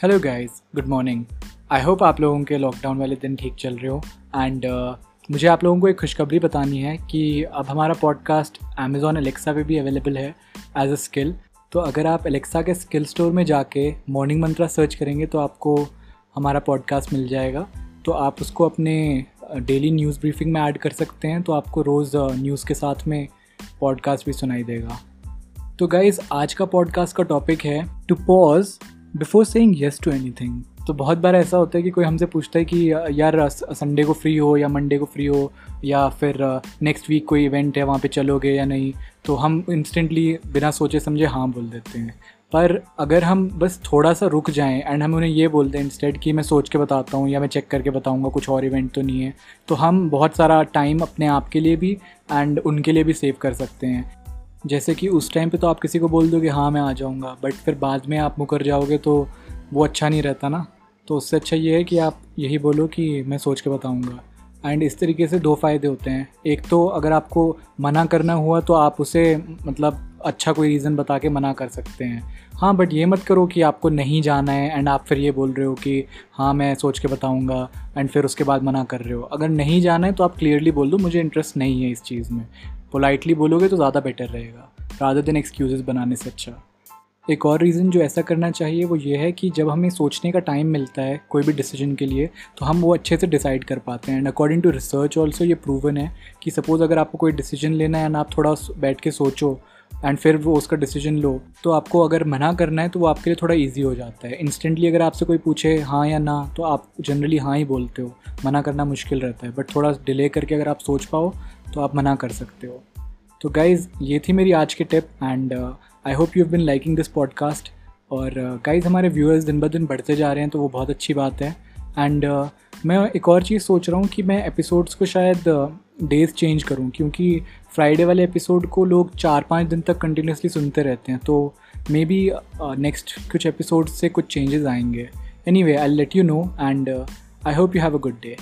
Hello guys good morning I hope आप लोगों के लॉकडाउन वाले दिन ठीक चल रहे हो. एंड uh, मुझे आप लोगों को एक खुशखबरी बतानी है कि अब हमारा पॉडकास्ट अमेज़ॉन एलेक्सा पे भी अवेलेबल है एज अ स्किल तो अगर आप एलेक्सा के स्किल स्टोर में जाके मॉर्निंग मंत्रा सर्च करेंगे तो आपको हमारा पॉडकास्ट मिल जाएगा. तो आप उसको अपने डेली न्यूज़ ब्रीफिंग में ऐड कर सकते हैं तो आपको रोज़ न्यूज़ के साथ में पॉडकास्ट भी सुनाई देगा. तो गाइज़ आज का पॉडकास्ट का टॉपिक है to pause before saying yes to anything तो बहुत बार ऐसा होता है कि कोई हमसे पूछता है कि यार संडे को फ्री हो या मंडे को फ्री हो? या फिर नेक्स्ट वीक कोई इवेंट है, वहाँ पे चलोगे या नहीं? तो हम इंस्टेंटली बिना सोचे समझे हाँ बोल देते हैं। पर अगर हम बस थोड़ा सा रुक जाएँ एंड हम उन्हें ये बोलते हैं इंस्टेड कि मैं सोच के बताता हूँ या मैं चेक करके बताऊँगा, कुछ और इवेंट तो नहीं है तो हम बहुत सारा टाइम अपने आप के लिए भी एंड उनके लिए भी सेव कर सकते हैं। जैसे कि उस टाइम पे तो आप किसी को बोल दोगे हाँ मैं आ जाऊँगा. बट फिर बाद में आप मुकर जाओगे तो वो अच्छा नहीं रहता ना। तो उससे अच्छा ये है कि आप यही बोलो कि मैं सोच के बताऊँगा। एंड इस तरीके से दो फ़ायदे होते हैं। एक तो अगर आपको मना करना हुआ तो आप उसे मतलब अच्छा कोई रीज़न बता के मना कर सकते हैं। हाँ बट ये मत करो कि आपको नहीं जाना है एंड आप फिर ये बोल रहे हो कि हाँ मैं सोच के बताऊँगा एंड फिर उसके बाद मना कर रहे हो। अगर नहीं जाना है तो आप क्लियरली बोल दो, मुझे इंटरेस्ट नहीं है इस चीज़ में। पोलाइटली बोलोगे तो ज़्यादा बेटर रहेगा रादर देन एक्सक्यूज़ बनाने से अच्छा। एक और रीज़न जो ऐसा करना चाहिए वो ये है कि जब हमें सोचने का टाइम मिलता है कोई भी डिसीज़न के लिए तो हम वो अच्छे से डिसाइड कर पाते हैं। And according to research also ये प्रूवन है कि सपोज़ अगर आपको कोई डिसीज़न लेना है एंड आप थोड़ा बैठ के सोचो एंड फिर वो उसका डिसीज़न लो तो आपको अगर मना करना है तो वो आपके लिए थोड़ा ईजी हो जाता है। इंस्टेंटली अगर आपसे कोई पूछे हाँ या ना तो आप जनरली हाँ ही बोलते हो। मना करना मुश्किल रहता है बट थोड़ा डिले करके अगर आप सोच पाओ तो आप मना कर सकते हो। तो गाइज़ ये थी मेरी आज की tip and I hope you been liking this podcast और गाइज़ uh, हमारे व्यूअर्स दिन ब दिन बढ़ते जा रहे हैं तो वो बहुत अच्छी बात है। एंड uh, मैं एक और चीज़ सोच रहा हूँ कि मैं एपिसोड्स को शायद डेज़ uh, चेंज करूँ क्योंकि फ्राइडे वाले एपिसोड को लोग चार पाँच दिन तक कंटिन्यूसली सुनते रहते हैं। तो मे बी नेक्स्ट कुछ एपिसोड से कुछ चेंजेस आएँगे। Anyway I let you know and I hope you have a good day